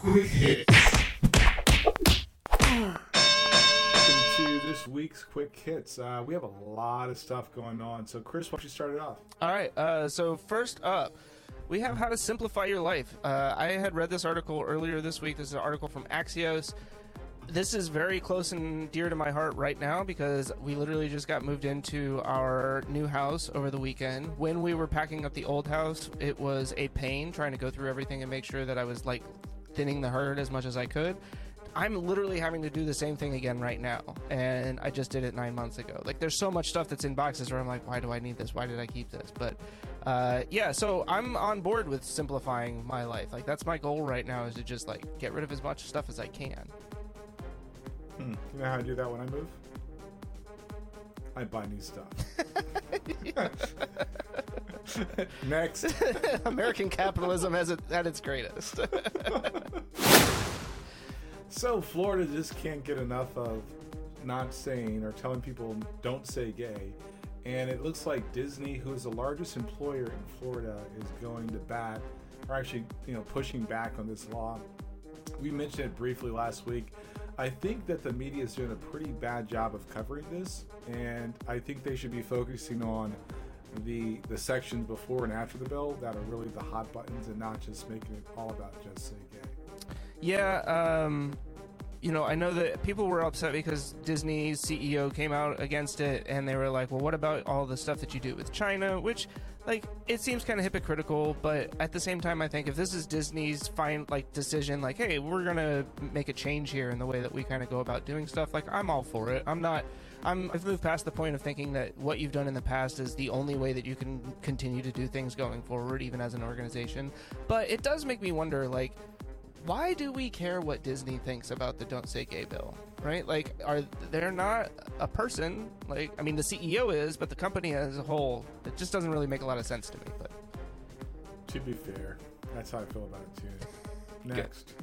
Quick hits. Welcome to this week's quick hits. Uh, we have a lot of stuff going on. So, Chris, why don't you start it off? All right. Uh, so first up, we have how to simplify your life. Uh, I had read this article earlier this week. This is an article from Axios. This is very close and dear to my heart right now because we literally just got moved into our new house over the weekend. When we were packing up the old house, it was a pain trying to go through everything and make sure that I was like thinning the herd as much as I could. I'm literally having to do the same thing again right now, and I just did it nine months ago. Like, there's so much stuff that's in boxes where I'm like, why do I need this? Why did I keep this? But uh, yeah, so I'm on board with simplifying my life. Like, that's my goal right now is to just like get rid of as much stuff as I can. Hmm. You know how I do that when I move? I buy new stuff. Next. American capitalism has it at its greatest. So, Florida just can't get enough of not saying or telling people don't say gay. And it looks like Disney, who is the largest employer in Florida, is going to bat, or actually, you know, pushing back on this law. We mentioned it briefly last week. I think that the media is doing a pretty bad job of covering this, and I think they should be focusing on the the sections before and after the bill that are really the hot buttons, and not just making it all about just say gay. Yeah, um, you know, I know that people were upset because Disney's CEO came out against it, and they were like, "Well, what about all the stuff that you do with China?" Which, like, it seems kind of hypocritical, but at the same time, I think if this is Disney's fine like decision, like, "Hey, we're gonna make a change here in the way that we kind of go about doing stuff," like, I'm all for it. I'm not. I'm, I've moved past the point of thinking that what you've done in the past is the only way that you can continue to do things going forward, even as an organization. But it does make me wonder, like why do we care what Disney thinks about the Don't Say Gay bill? Right? Like, are they're not a person? Like, I mean, the CEO is, but the company as a whole, it just doesn't really make a lot of sense to me. But To be fair, that's how I feel about it too. Next.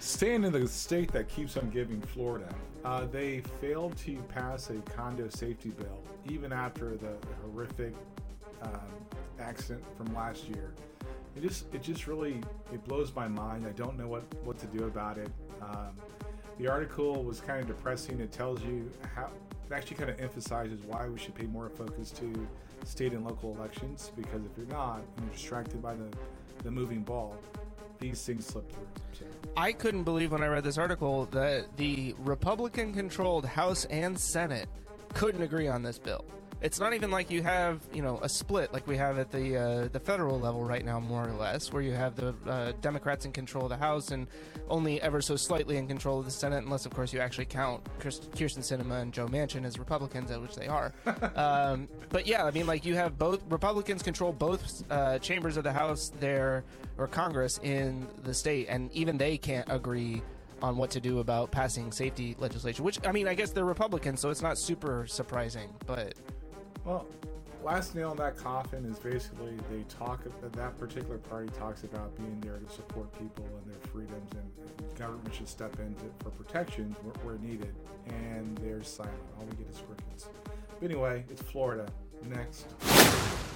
Staying in the state that keeps on giving Florida, uh, they failed to pass a condo safety bill even after the, the horrific um, accident from last year. It just it just really it blows my mind. I don't know what what to do about it. Um, the article was kind of depressing. It tells you how it actually kind of emphasizes why we should pay more focus to state and local elections because if you're not and you're distracted by the the moving ball, these things slip through. I couldn't believe when I read this article that the Republican controlled House and Senate couldn't agree on this bill. It's not even like you have, you know, a split like we have at the uh, the federal level right now, more or less, where you have the uh, Democrats in control of the House and only ever so slightly in control of the Senate, unless, of course, you actually count Kyrsten Sinema and Joe Manchin as Republicans, at which they are. um, but yeah, I mean, like you have both Republicans control both uh, chambers of the House there or Congress in the state, and even they can't agree on what to do about passing safety legislation. Which I mean, I guess they're Republicans, so it's not super surprising, but. Well, last nail in that coffin is basically they talk that that particular party talks about being there to support people and their freedoms, and government should step in to, for protections where, where, needed, and they're silent. All we get is crickets. But anyway, it's Florida. Next.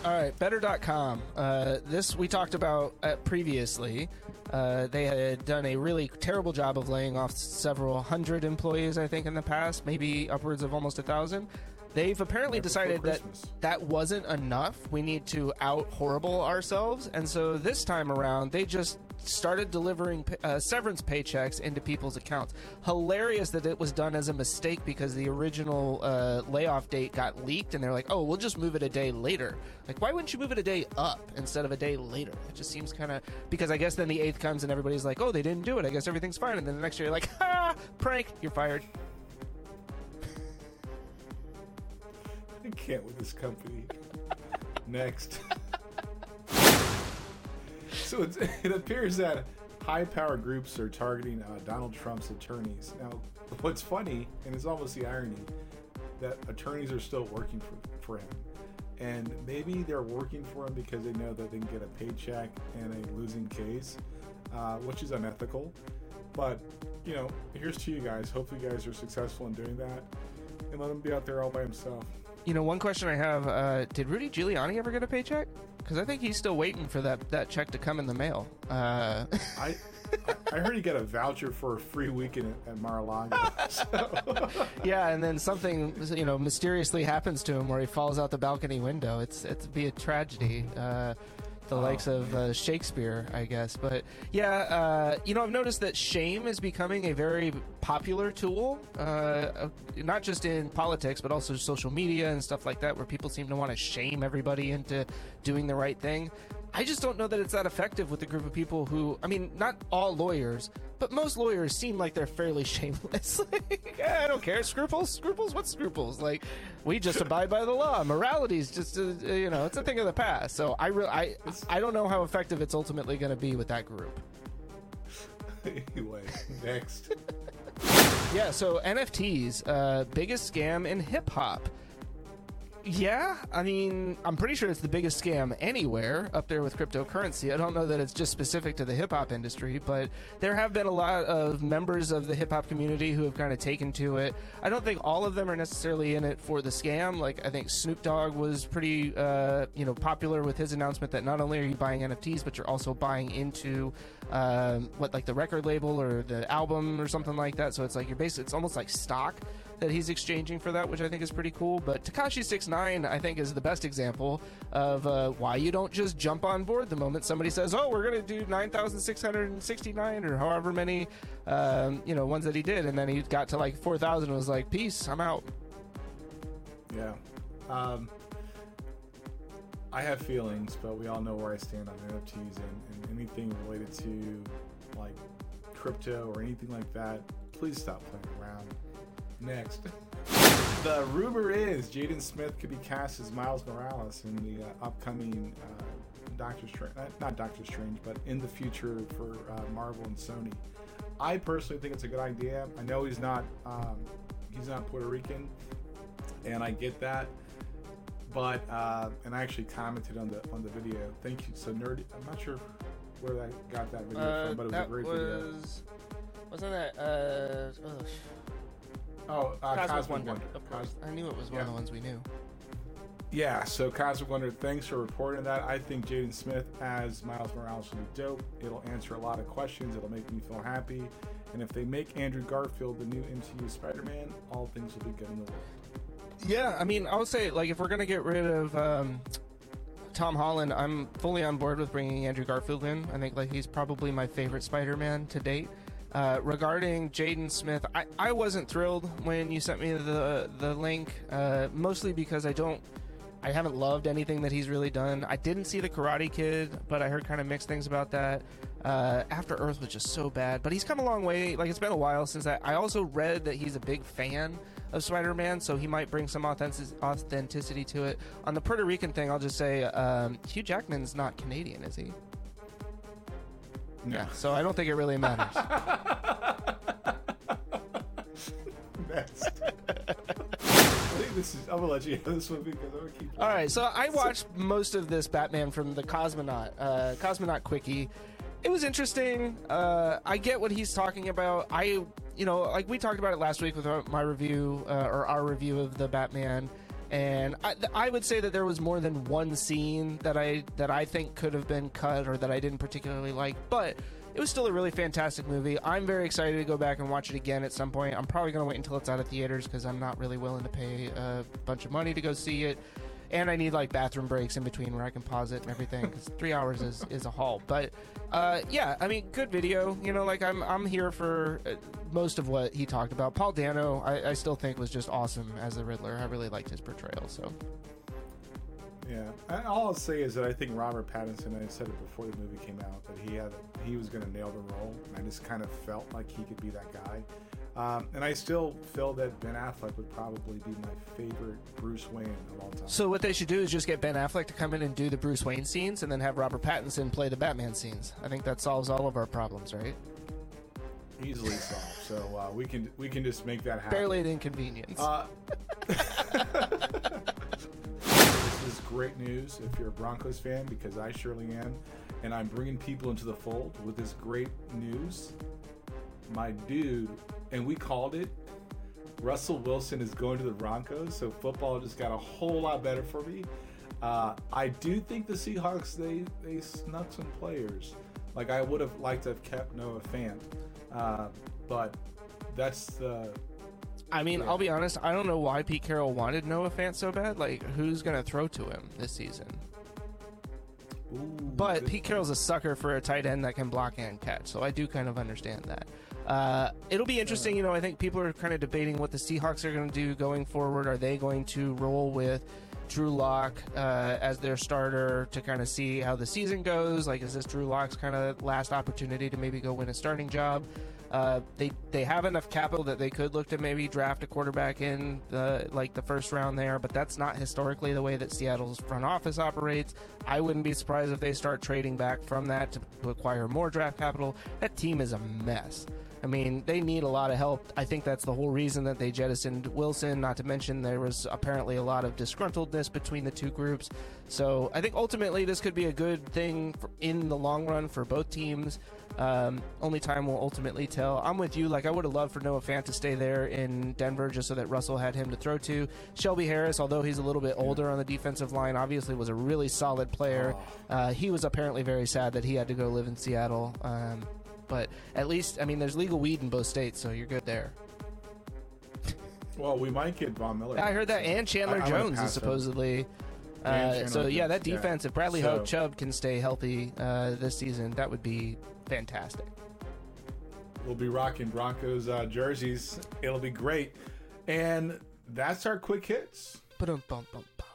All right, better.com. Uh, this we talked about uh, previously. Uh, they had done a really terrible job of laying off several hundred employees, I think, in the past, maybe upwards of almost a thousand. They've apparently decided that that wasn't enough. We need to out horrible ourselves, and so this time around, they just started delivering uh, severance paychecks into people's accounts. Hilarious that it was done as a mistake because the original uh, layoff date got leaked, and they're like, "Oh, we'll just move it a day later." Like, why wouldn't you move it a day up instead of a day later? It just seems kind of because I guess then the eighth comes and everybody's like, "Oh, they didn't do it. I guess everything's fine." And then the next year, you're like, "Ha, prank! You're fired." I can't with this company. Next. so it appears that high power groups are targeting uh, Donald Trump's attorneys. Now, what's funny, and it's almost the irony, that attorneys are still working for, for him. And maybe they're working for him because they know that they can get a paycheck in a losing case, uh, which is unethical. But, you know, here's to you guys. Hopefully, you guys are successful in doing that. And let him be out there all by himself. You know, one question I have: uh, Did Rudy Giuliani ever get a paycheck? Because I think he's still waiting for that, that check to come in the mail. Uh, I, I heard he got a voucher for a free weekend at, at Mar-a-Lago. So. yeah, and then something you know mysteriously happens to him where he falls out the balcony window. It's it'd be a tragedy. Uh, the oh, likes of uh, Shakespeare, I guess. But yeah, uh, you know, I've noticed that shame is becoming a very popular tool, uh, not just in politics, but also social media and stuff like that, where people seem to want to shame everybody into doing the right thing. I just don't know that it's that effective with a group of people who, I mean, not all lawyers, but most lawyers seem like they're fairly shameless. like, eh, I don't care. Scruples? Scruples? What scruples? Like, we just abide by the law. Morality is just, a, you know, it's a thing of the past. So I really, I, I don't know how effective it's ultimately going to be with that group. anyway, next. yeah, so NFTs, uh, biggest scam in hip hop. Yeah, I mean, I'm pretty sure it's the biggest scam anywhere up there with cryptocurrency. I don't know that it's just specific to the hip hop industry, but there have been a lot of members of the hip hop community who have kind of taken to it. I don't think all of them are necessarily in it for the scam. Like, I think Snoop Dogg was pretty, uh, you know, popular with his announcement that not only are you buying NFTs, but you're also buying into um, what, like the record label or the album or something like that. So it's like you're basically, it's almost like stock that he's exchanging for that, which I think is pretty cool. But Tekashi Six Nine, I think, is the best example of uh, why you don't just jump on board the moment somebody says, "Oh, we're going to do nine thousand six hundred and sixty-nine or however many, um, you know, ones that he did," and then he got to like four thousand and was like, "Peace, I'm out." Yeah. Um, I have feelings, but we all know where I stand on NFTs and, and anything related to like crypto or anything like that. Please stop playing around. Next. the rumor is Jaden Smith could be cast as Miles Morales in the uh, upcoming uh, Doctor Strange, uh, not Doctor Strange, but in the future for uh, Marvel and Sony. I personally think it's a good idea. I know he's not um, he's not Puerto Rican, and I get that. But uh, and I actually commented on the on the video. Thank you. So nerdy. I'm not sure where that got that video uh, from, but it was a great was, video. Wasn't that? Uh, oh, Oh, uh, Cosmic, Cosmic Wonder. Wonder. Of course. Cos- I knew it was one yeah. of the ones we knew. Yeah, so Cosmic Wonder, thanks for reporting that. I think Jaden Smith as Miles Morales will be dope. It'll answer a lot of questions. It'll make me feel happy. And if they make Andrew Garfield the new MCU Spider-Man, all things will be good in the world. Yeah, I mean, I would say like if we're gonna get rid of um, Tom Holland, I'm fully on board with bringing Andrew Garfield in. I think like he's probably my favorite Spider-Man to date. Uh, regarding Jaden Smith, I, I wasn't thrilled when you sent me the the link, uh, mostly because I don't, I haven't loved anything that he's really done. I didn't see the Karate Kid, but I heard kind of mixed things about that. Uh, After Earth was just so bad, but he's come a long way. Like it's been a while since that. I also read that he's a big fan of Spider-Man, so he might bring some authentic- authenticity to it. On the Puerto Rican thing, I'll just say um, Hugh Jackman's not Canadian, is he? No. Yeah, so I don't think it really matters. Next. I think this is. I'm gonna let you have this one because I'm gonna keep. All right, so I watched most of this Batman from the Cosmonaut, uh, Cosmonaut Quickie. It was interesting. Uh, I get what he's talking about. I, you know, like we talked about it last week with our, my review uh, or our review of the Batman, and I, I would say that there was more than one scene that I that I think could have been cut or that I didn't particularly like, but it was still a really fantastic movie. I'm very excited to go back and watch it again at some point. I'm probably going to wait until it's out of theaters because I'm not really willing to pay a bunch of money to go see it. And I need like bathroom breaks in between where I can pause it and everything because three hours is, is a haul. But uh, yeah, I mean, good video. You know, like I'm I'm here for uh, most of what he talked about. Paul Dano, I, I still think was just awesome as the Riddler. I really liked his portrayal. So Yeah, all I'll say is that I think Robert Pattinson. I said it before the movie came out that he had he was going to nail the role. And I just kind of felt like he could be that guy. Um, and I still feel that Ben Affleck would probably be my favorite Bruce Wayne of all time. So what they should do is just get Ben Affleck to come in and do the Bruce Wayne scenes, and then have Robert Pattinson play the Batman scenes. I think that solves all of our problems, right? Easily solved. So uh, we can we can just make that happen. Barely an inconvenience. Uh, this is great news if you're a Broncos fan because I surely am, and I'm bringing people into the fold with this great news. My dude, and we called it. Russell Wilson is going to the Broncos, so football just got a whole lot better for me. Uh, I do think the Seahawks they they snuck some players. Like I would have liked to have kept Noah Fant, uh, but that's the. I mean, Yeah. I'll be honest. I don't know why Pete Carroll wanted Noah Fant so bad. Like, who's gonna throw to him this season? Ooh, But Pete Carroll's a sucker for a tight end that can block and catch, so I do kind of understand that. Uh, it'll be interesting, you know. I think people are kind of debating what the Seahawks are going to do going forward. Are they going to roll with Drew Lock uh, as their starter to kind of see how the season goes? Like, is this Drew Lock's kind of last opportunity to maybe go win a starting job? Uh, they they have enough capital that they could look to maybe draft a quarterback in the like the first round there, but that's not historically the way that Seattle's front office operates. I wouldn't be surprised if they start trading back from that to, to acquire more draft capital. That team is a mess. I mean, they need a lot of help. I think that's the whole reason that they jettisoned Wilson. Not to mention there was apparently a lot of disgruntledness between the two groups. So I think ultimately this could be a good thing for, in the long run for both teams. Um, only time will ultimately tell. I'm with you. Like I would have loved for Noah Fant to stay there in Denver just so that Russell had him to throw to. Shelby Harris, although he's a little bit older on the defensive line, obviously was a really solid player. Uh, he was apparently very sad that he had to go live in Seattle. Um, but at least, I mean, there's legal weed in both states, so you're good there. Well, we might get Von Miller. I heard that, and Chandler I- Jones is him. supposedly. Uh, Chandler so yeah, Jones, that yeah. defense. If Bradley So- Hope Chubb can stay healthy uh, this season, that would be fantastic. We'll be rocking Broncos uh, jerseys. It'll be great. And that's our quick hits. Ba-dum-bum-bum-bum.